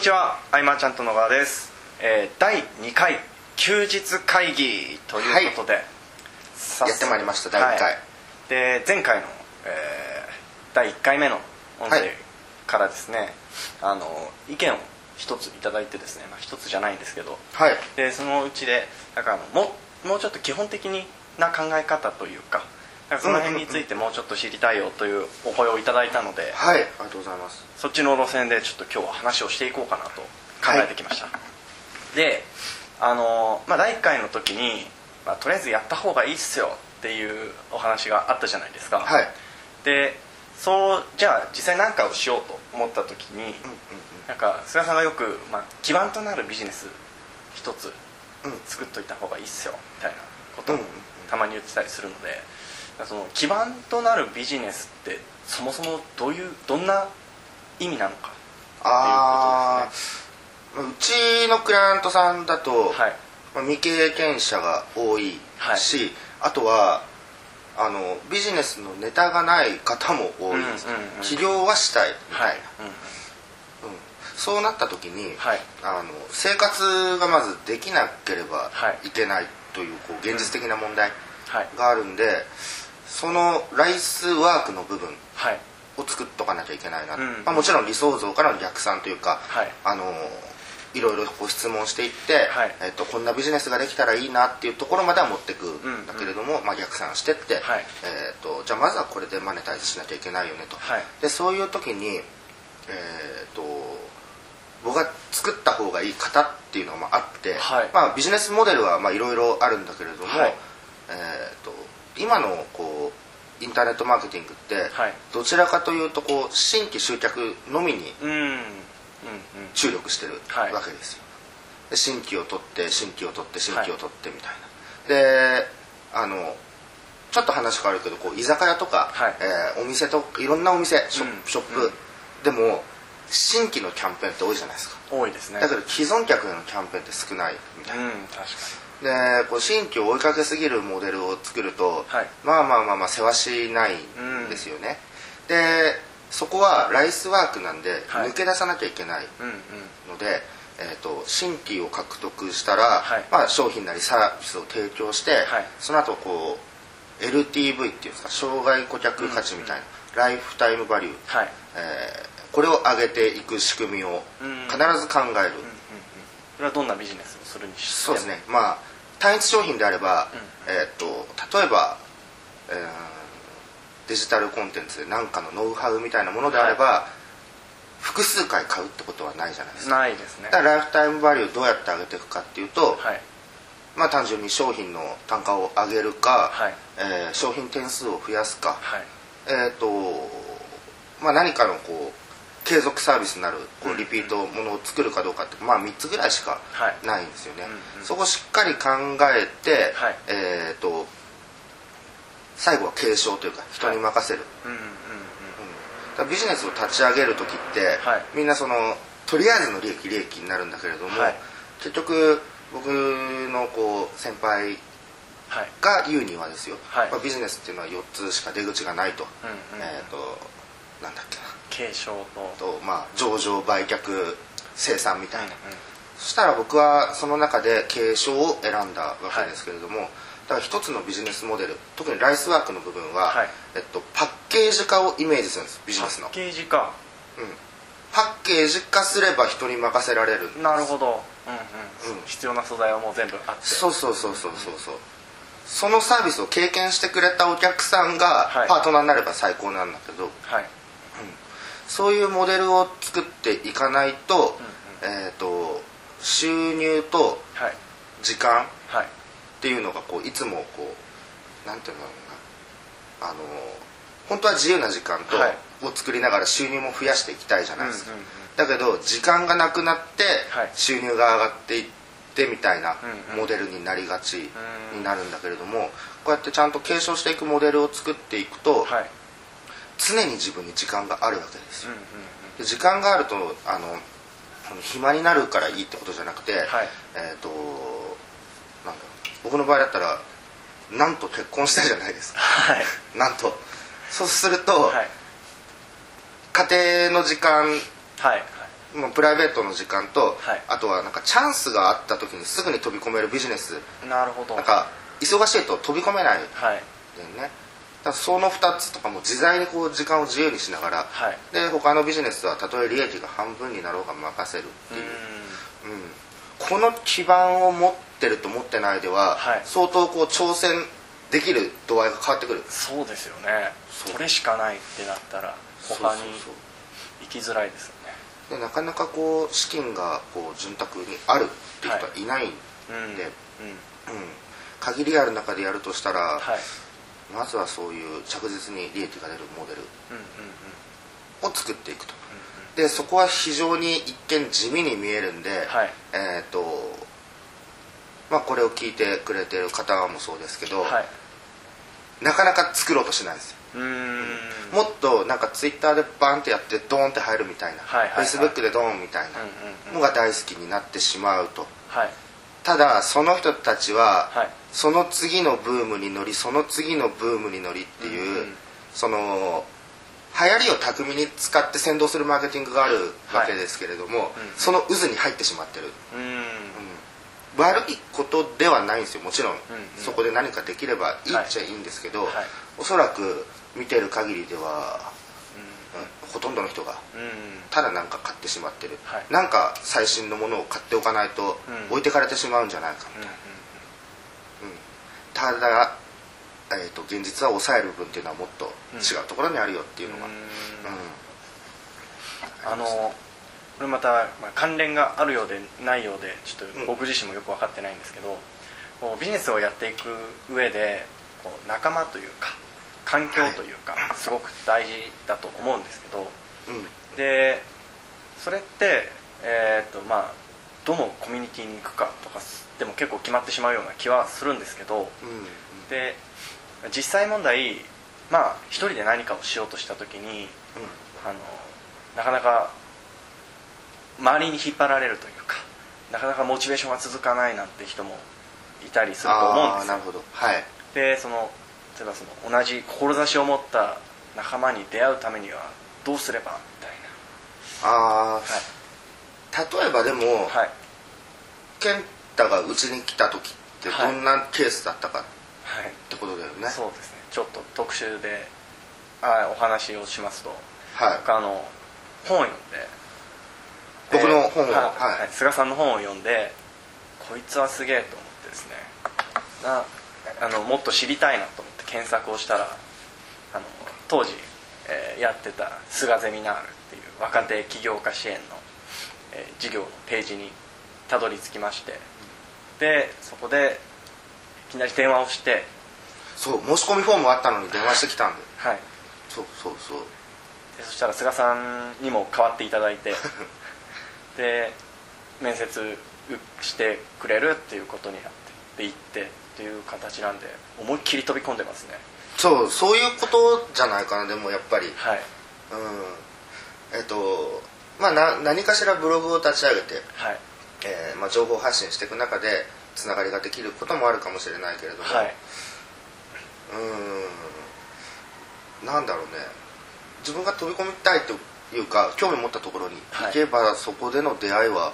にちは。アイマーちゃんと野川です、えー、第2回休日会議ということで、早速やってまいりました第一回。はい。で前回の、えー第1回目の音声はいからですね、あの意見を一ついただいてですね、まあ、一つじゃないんですけどはい。でそのうちでなんかあのももうちょっと基本的な考え方というかその辺についてもうちょっと知りたいよというお声をいただいたので、はいありがとうございます。そっちの路線でちょっと今日は話をしていこうかなと考えてきました、であの、まあ、第1回の時に、まあ、とりあえずやった方がいいっすよっていうお話があったじゃないですか、はい。でそうじゃあ実際何かをしようと思った時に、なんか菅さんがよく、まあ、基盤となるビジネス一つうん。作っといた方がいいっすよみたいなことをたまに言ってたりするのでその基盤となるビジネスってそもそもどういうどんな意味なのかああうちのクライアントさんだと、はい。まあ未経験者が多いし、はい。あとはあのビジネスのネタがない方も多いです、うんうんうん起業はしたいみたいな、はい、うんそうなった時に、はい。あの生活がまずできなければはい。いけないというこう現実的な問題はい。があるんで、そのライスワークの部分はい。を作っとかなきゃいけないな、うん。まあ、もちろん理想像からの逆算というか、はい。あのいろいろこう質問していって、はい。えっとこんなビジネスができたらいいなっていうところまでは持ってくん。んだけれども、まあ、逆算してって、はい。えっとじゃあまずはこれでマネタイズしなきゃいけないよねと、はい。でそういう時に、えっと僕が作った方がいい型っていうのがまああって、はい。まあ、ビジネスモデルはまあいろいろあるんだけれども、はい。えっと今のンターネットマーケティングって、はい。どちらかというとこう新規集客のみに注力してるはい。わけですよ、で新規を取って新規を取って新規を取ってみたいな、であのちょっと話変わるけどこう居酒屋とか、はい。えーお店といろんなお店ショ,、ップ、うん。でも新規のキャンペーンって多いじゃないですか。多いですね。だけど既存客へのキャンペーンって少ないみたいな、うん確かでこう新規を追いかけすぎるモデルを作ると、はい。まあまあまあまあ世話しないんですよね、でそこはライスワークなんではい。抜け出さなきゃいけないにうんうん。ので、えー、と新規を獲得したら、はい。まあ、商品なりサービスを提供して、はい。その後こう LTV っていうんですか生涯顧客価値みたいな、ライフタイムバリュー、はい。えーこれを上げていく仕組みをうん必ず考える、それはどんなビジネスをするにしてもそうですね。まあ単一商品であれば、えー、と例えば、えーデジタルコンテンツで何かのノウハウみたいなものであれば、複数回買うってことはないじゃないですか。ないですね。だからライフタイムバリューどうやって上げていくかっていうと、はい。まあ単純に商品の単価を上げるか、はい。えー商品点数を増やすか、はい。えっ、とまあ何かのこう継続サービスになるこうリピートものを作るかどうかってまあ3つぐらいしかはい。ないんですよね、うんうん。そこをしっかり考えて、はい。えっ、と最後は継承というか人に任せる、うんうんうんだからビジネスを立ち上げる時って、はい。みんなそのとりあえずの利益利益になるんだけれども、はい。結局僕のこう先輩はい。が言うにはですよ、はい。まあ、ビジネスっていうのは4つしか出口がないと、えっ、となんだっけな継承と。と、まあ、上場売却生産みたいな、うんうん。そしたら僕はその中で継承を選んだわけですけれども、だから一つのビジネスモデル特にライスワークの部分は、はい。えっと、パッケージ化をイメージするんですビジネスの。パッケージかうん。パッケージ化すれば人に任せられるなるほど。うんうん。うん。必要な素材はもう全部あって。そうそうそうそうそうそう。そのサービスを経験してくれたお客さんがはい。パートナーになれば最高なんだけど、はいそういうモデルを作っていかないと,、えー、と収入とはい。時間はい。っていうのがこういつもこうなんていうんだろうな。あの本当は自由な時間と、はい。を作りながら収入も増やしていきたいじゃないですか、うんうんうん。だけど時間がなくなってはい。収入が上がっていってみたいなモデルになりがちうんになるんだけれどもこうやってちゃんと継承していくモデルを作っていくと、はい常に自分に時間があるわけですよ。時間があるとあの暇になるからいいってことじゃなくて、はい。えっ、となんだ僕の場合だったらなんと結婚したじゃないですか。はい。なんと。そうすると、はい。家庭の時間はい。まあプライベートの時間と、はい。あとはなんかチャンスがあった時にすぐに飛び込めるビジネス。なるほど。なんか忙しいと飛び込めない。んはい。だよね。だからその2つとかも自在にこう時間を自由にしながら、はい。で他のビジネスはたとえ利益が半分になろうが任せるっていう、ううん。この基盤を持ってると持ってないでは、はい。相当こう挑戦できる度合いが変わってくる。んそうですよね。それしかないってなったら他に行きづらいですよね。でなかなかこう資金がこう潤沢にあるっていう人はいないんで、うん。うん。うん。限りある中でやるとしたら、はいまずはそういう着実に利益が出るモデルを作っていくと。でそこは非常に一見地味に見えるんで、はい。えっ、とまあこれを聞いてくれてる方もそうですけど、はい。なかなか作ろうとしないんですよ。もっとなんかツイッターでバンってやってドーンって入るみたいな、フェイスブックでドーンみたいなのが大好きになってしまうと。はい。ただその人たちは、はいその次のブームに乗りその次のブームに乗りっていう、うんうん。その流行りを巧みに使って先導するマーケティングがあるわけですけれども、うんその渦に入ってしまってる、うーん。悪いことではないんですよもちろん、うんそこで何かできればいいっちゃいいんですけど、はい。おそらく見てる限りでは、うん。ほとんどの人がうんうん。ただなんか買ってしまってる、はい。なんか最新のものを買っておかないとうん。置いてかれてしまうんじゃないかみたいな、ただ、えー、と現実は抑える部分っていうのはもっと違うところにあるよっていうのが、ううん。んあのこれまた、まあ、関連があるようでないようでちょっと僕自身もよく分かってないんですけど、こうビジネスをやっていく上でこう仲間というか環境というか、すごく大事だと思うんですけどうん。でそれって、えーとまあ、どのコミュニティに行くかとかでも結構決まってしまうような気はするんですけどうんで実際問題まあ一人で何かをしようとした時にあのなかなか周りに引っ張られるというかなかなかモチベーションが続かないなんて人もいたりすると思うんですよ。ああなるほど。はい。でその例えばその同じ志を持った仲間に出会うためにはどうすればみたいああ、な例えばでも、はい、はい健太がうちに来た時ってどんなケースだったかっはいてことだよね、そうですね。ちょっと特集であお話をしますとはい。僕あの本を読んで僕の本をはいはい。はい。菅さんの本を読んでこいつはすげえと思ってですね。なあのもっと知りたいなと思って検索をしたらあの当時、えーやってた菅ゼミナールっていう若手起業家支援の、えー事業のページにたどり着きましてでそこでいきなり電話をして。そう申し込みフォームあったのに電話してきたんで。はい。そうそうそう。でそしたら菅さんにも代わっていただいて。で面接してくれるっていうことになって。で行ってっていう形なんで思いっきり飛び込んでますね。そうそういうことじゃないかなでもやっぱり。うん。はいえっとまあな何かしらブログを立ち上げて、はいえーまあ、情報発信していく中でつながりができることもあるかもしれないけれども、はい。うん。なんだろうね。自分が飛び込みたいというか興味持ったところに行けば、そこでの出会いは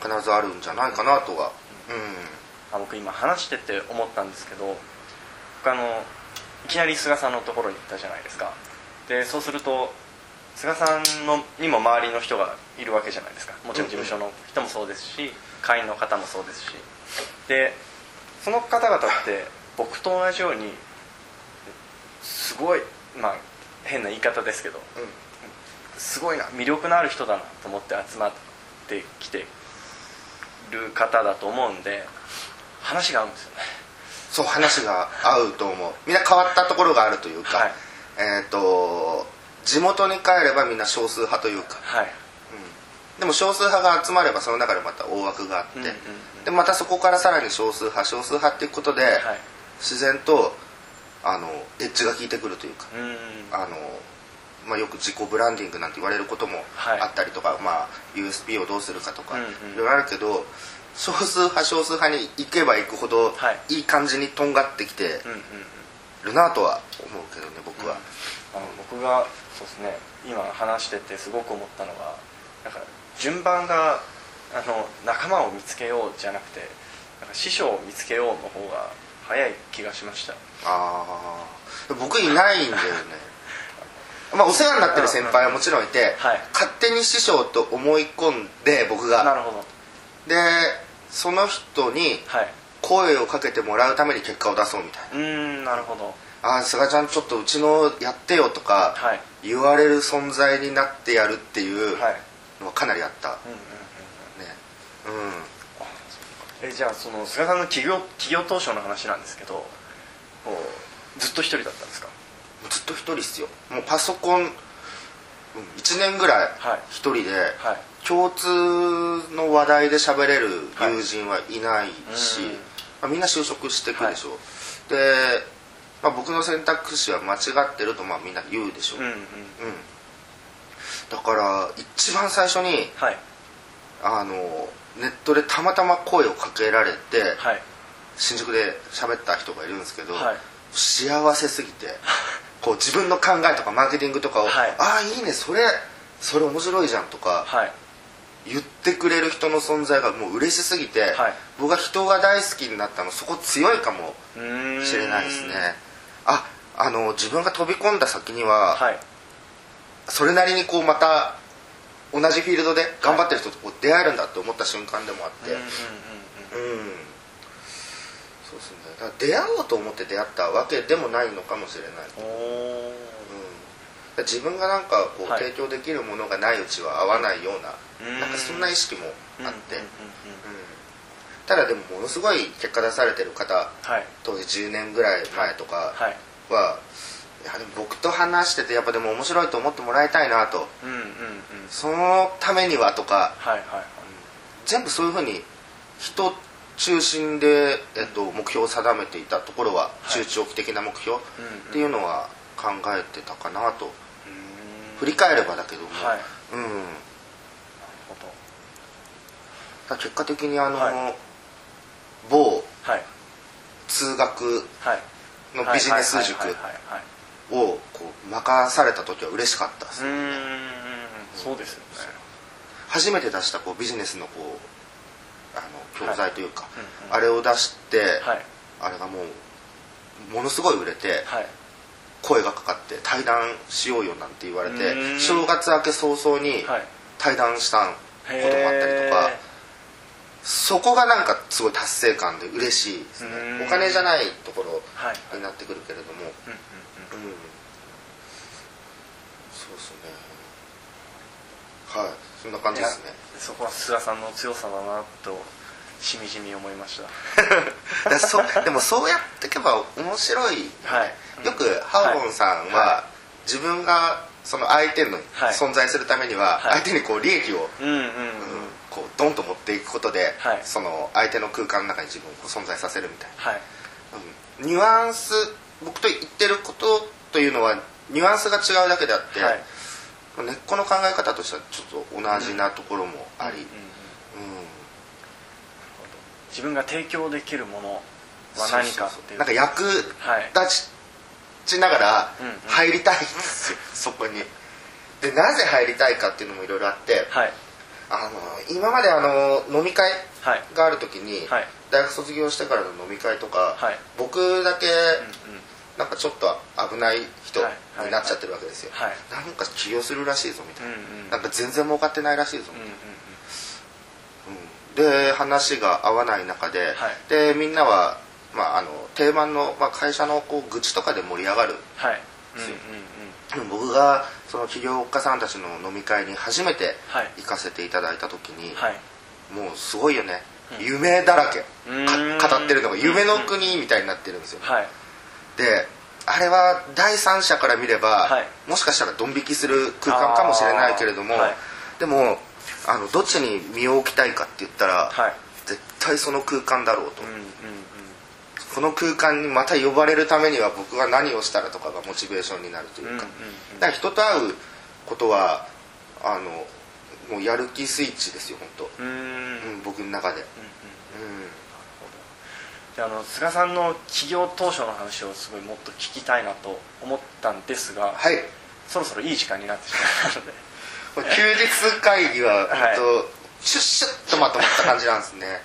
うんうんうん。必ずあるんじゃないかなとは、あ僕今話してて思ったんですけど僕あのいきなり菅さんのところに行ったじゃないですか。でそうすると菅さんのにも周りの人がいるわけじゃないですか。もちろん事務所の人もそうですし会員の方もそうですし。でその方々って僕と同じようにすごいまあ変な言い方ですけどすごいな魅力のある人だなと思って集まってきてる方だと思うんで話が合うんですよね。そう話が合うと思う。みんな変わったところがあるというか、はい。えっ、と地元に帰ればみんな少数派というか、はい。でも少数派が集まればその中でまた大枠があって、うんうんうん。でまたそこからさらに少数派少数派っていうことで、はい。自然とあのエッジが効いてくるというか、うんあのまあ、よく自己ブランディングなんて言われることもはい。あったりとか、まあ、USP をどうするかとか、いろいろあるけど少数派少数派に行けば行くほど、はい。い、い感じにとんがってきてるなとは思うけどね僕は、あの僕がそうですね。今話しててすごく思ったのがなんか順番があの仲間を見つけようじゃなくてなんか師匠を見つけようの方が早い気がしました。ああ僕いないんだよね。まあお世話になってる先輩はもちろんいて、はい。勝手に師匠と思い込んで僕が。なるほど。でその人にはい。声をかけてもらうために結果を出そうみたいな。うーんなるほど「ああ菅ちゃんちょっとうちのやってよ」とかはい。言われる存在になってやるっていうはい。のはかなりあった、うんうんうんね。うん。えじゃあその菅さんの企業企業当初の話なんですけどずっと一人だったんですか？ずっと一人っすよ。もうパソコンうん1年ぐらいはい。一人で、はい。共通の話題で喋れる友人はいないし、うんまあ、みんな就職してくでしょ、で、まあ、僕の選択肢は間違ってるとまあみんな言うでしょ、う。んうん。うん。だから一番最初にはい。あのネットでたまたま声をかけられて、はい。新宿で喋った人がいるんですけど、はい。幸せすぎて こう自分の考えとかマーケティングとかを「はい。ああいいねそれそれ面白いじゃん」とかはい。言ってくれる人の存在がもう嬉しすぎて、はい。僕が人が大好きになったのそこ強いかもしれないですねああの自分が飛び込んだ先には、はい。それなりにこうまた同じフィールドで頑張ってる人とこう出会えるんだって思った瞬間でもあって、うんそうですね。だから出会おうと思って出会ったわけでもないのかもしれない、うんおうん、自分がなんかこう、はい。提供できるものがないうちは合わないような、うん。なんかそんな意識もーあって、うんただでもものすごい結果出されてる方はい。当時10年ぐらい前とかはいは、い、やでも僕と話しててやっぱでも面白いと思ってもらいたいなと。うんうんうん。そのためにはとかはいはい。はい全部そういうふうに人中心で、えっと、目標を定めていたところははい。中長期的な目標っていうのは考えてたかなと。うーん。振り返ればだけども、はい。うん、なるほど。ら結果的にあの、は某はい。通学はい。のビジネス塾はいはいはいはいをこう任された時は嬉しかったです、うーん。そうですよね。初めて出したこうビジネスのこうあの教材というか、うんうん。あれを出して、はい。あれがもうものすごい売れてはい。声がかかって対談しようよなんて言われてん。正月明け早々にはい。対談したこともあったりとかへそこがなんかすごい達成感で嬉しいですね。お金じゃないところになってくるけれども。そうですね。はい。そんな感じですね。そこは菅さんの強さだなとしみじみ思いました。でもそうやっていけば面白い、はい。よくハウボンさんは、は自分がその相手のはい。存在するためにははい。相手にこう利益を、うんうんうんうんこうドンと持っていくことで、はい。その相手の空間の中に自分を存在させるみたいはい。な、うん。ニュアンス僕と言ってることというのはニュアンスが違うだけであって、はい。根っこの考え方としてはちょっと同じなところもあり、うん自分が提供できるものは何かっていう。なんか役はい立ちながら入りたいんですよ、そこに。でなぜ入りたいかっていうのもいろいろあってはいあの今まであの飲み会はい。がある時に、はい。大学卒業してからの飲み会とか、はい。僕だけうんうん。なんかちょっと危ない人はい。はい。になっちゃってるわけですよ、はい。なんか起業するらしいぞみたいな、うんうん。なんか全然儲かってないらしいぞみたいうんうんな、うん。で話が合わない中で、はい。でみんなは、まあ、あの定番の、まあ、会社のこう愚痴とかで盛り上がるんですよ。僕がその起業家さんたちの飲み会に初めてはい。行かせていただいた時に、はい。もうすごいよね、うん。夢だらけ。語ってるのが夢の国みたいになってるんですよ、はい。であれは第三者から見れば、はい。もしかしたらドン引きする空間かもしれないけれども、でもあのどっちに身を置きたいかって言ったら、はい。絶対その空間だろうと、うんうんうんこの空間にまた呼ばれるためには僕は何をしたらとかがモチベーションになるというか,、うんうんうん。だから人と会うことはあのもうやる気スイッチですよ本当、うーん。うんうんうん、僕の中で、うんであの菅さんの起業当初の話をすごいもっと聞きたいなと思ったんですが、はい。そろそろいい時間になってしまったので。休日会議は、はい。えっとシュッシュッとまとまった感じなんですね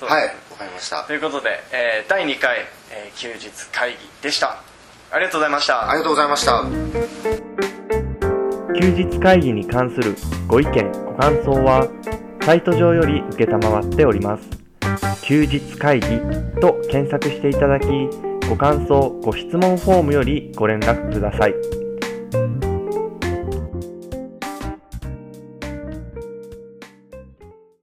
はいわかりました。ということで、えー第2回、えー休日会議でした。ありがとうございました。ありがとうございました。休日会議に関するご意見ご感想はサイト上より承っております。休日会議と検索していただきご感想ご質問フォームよりご連絡ください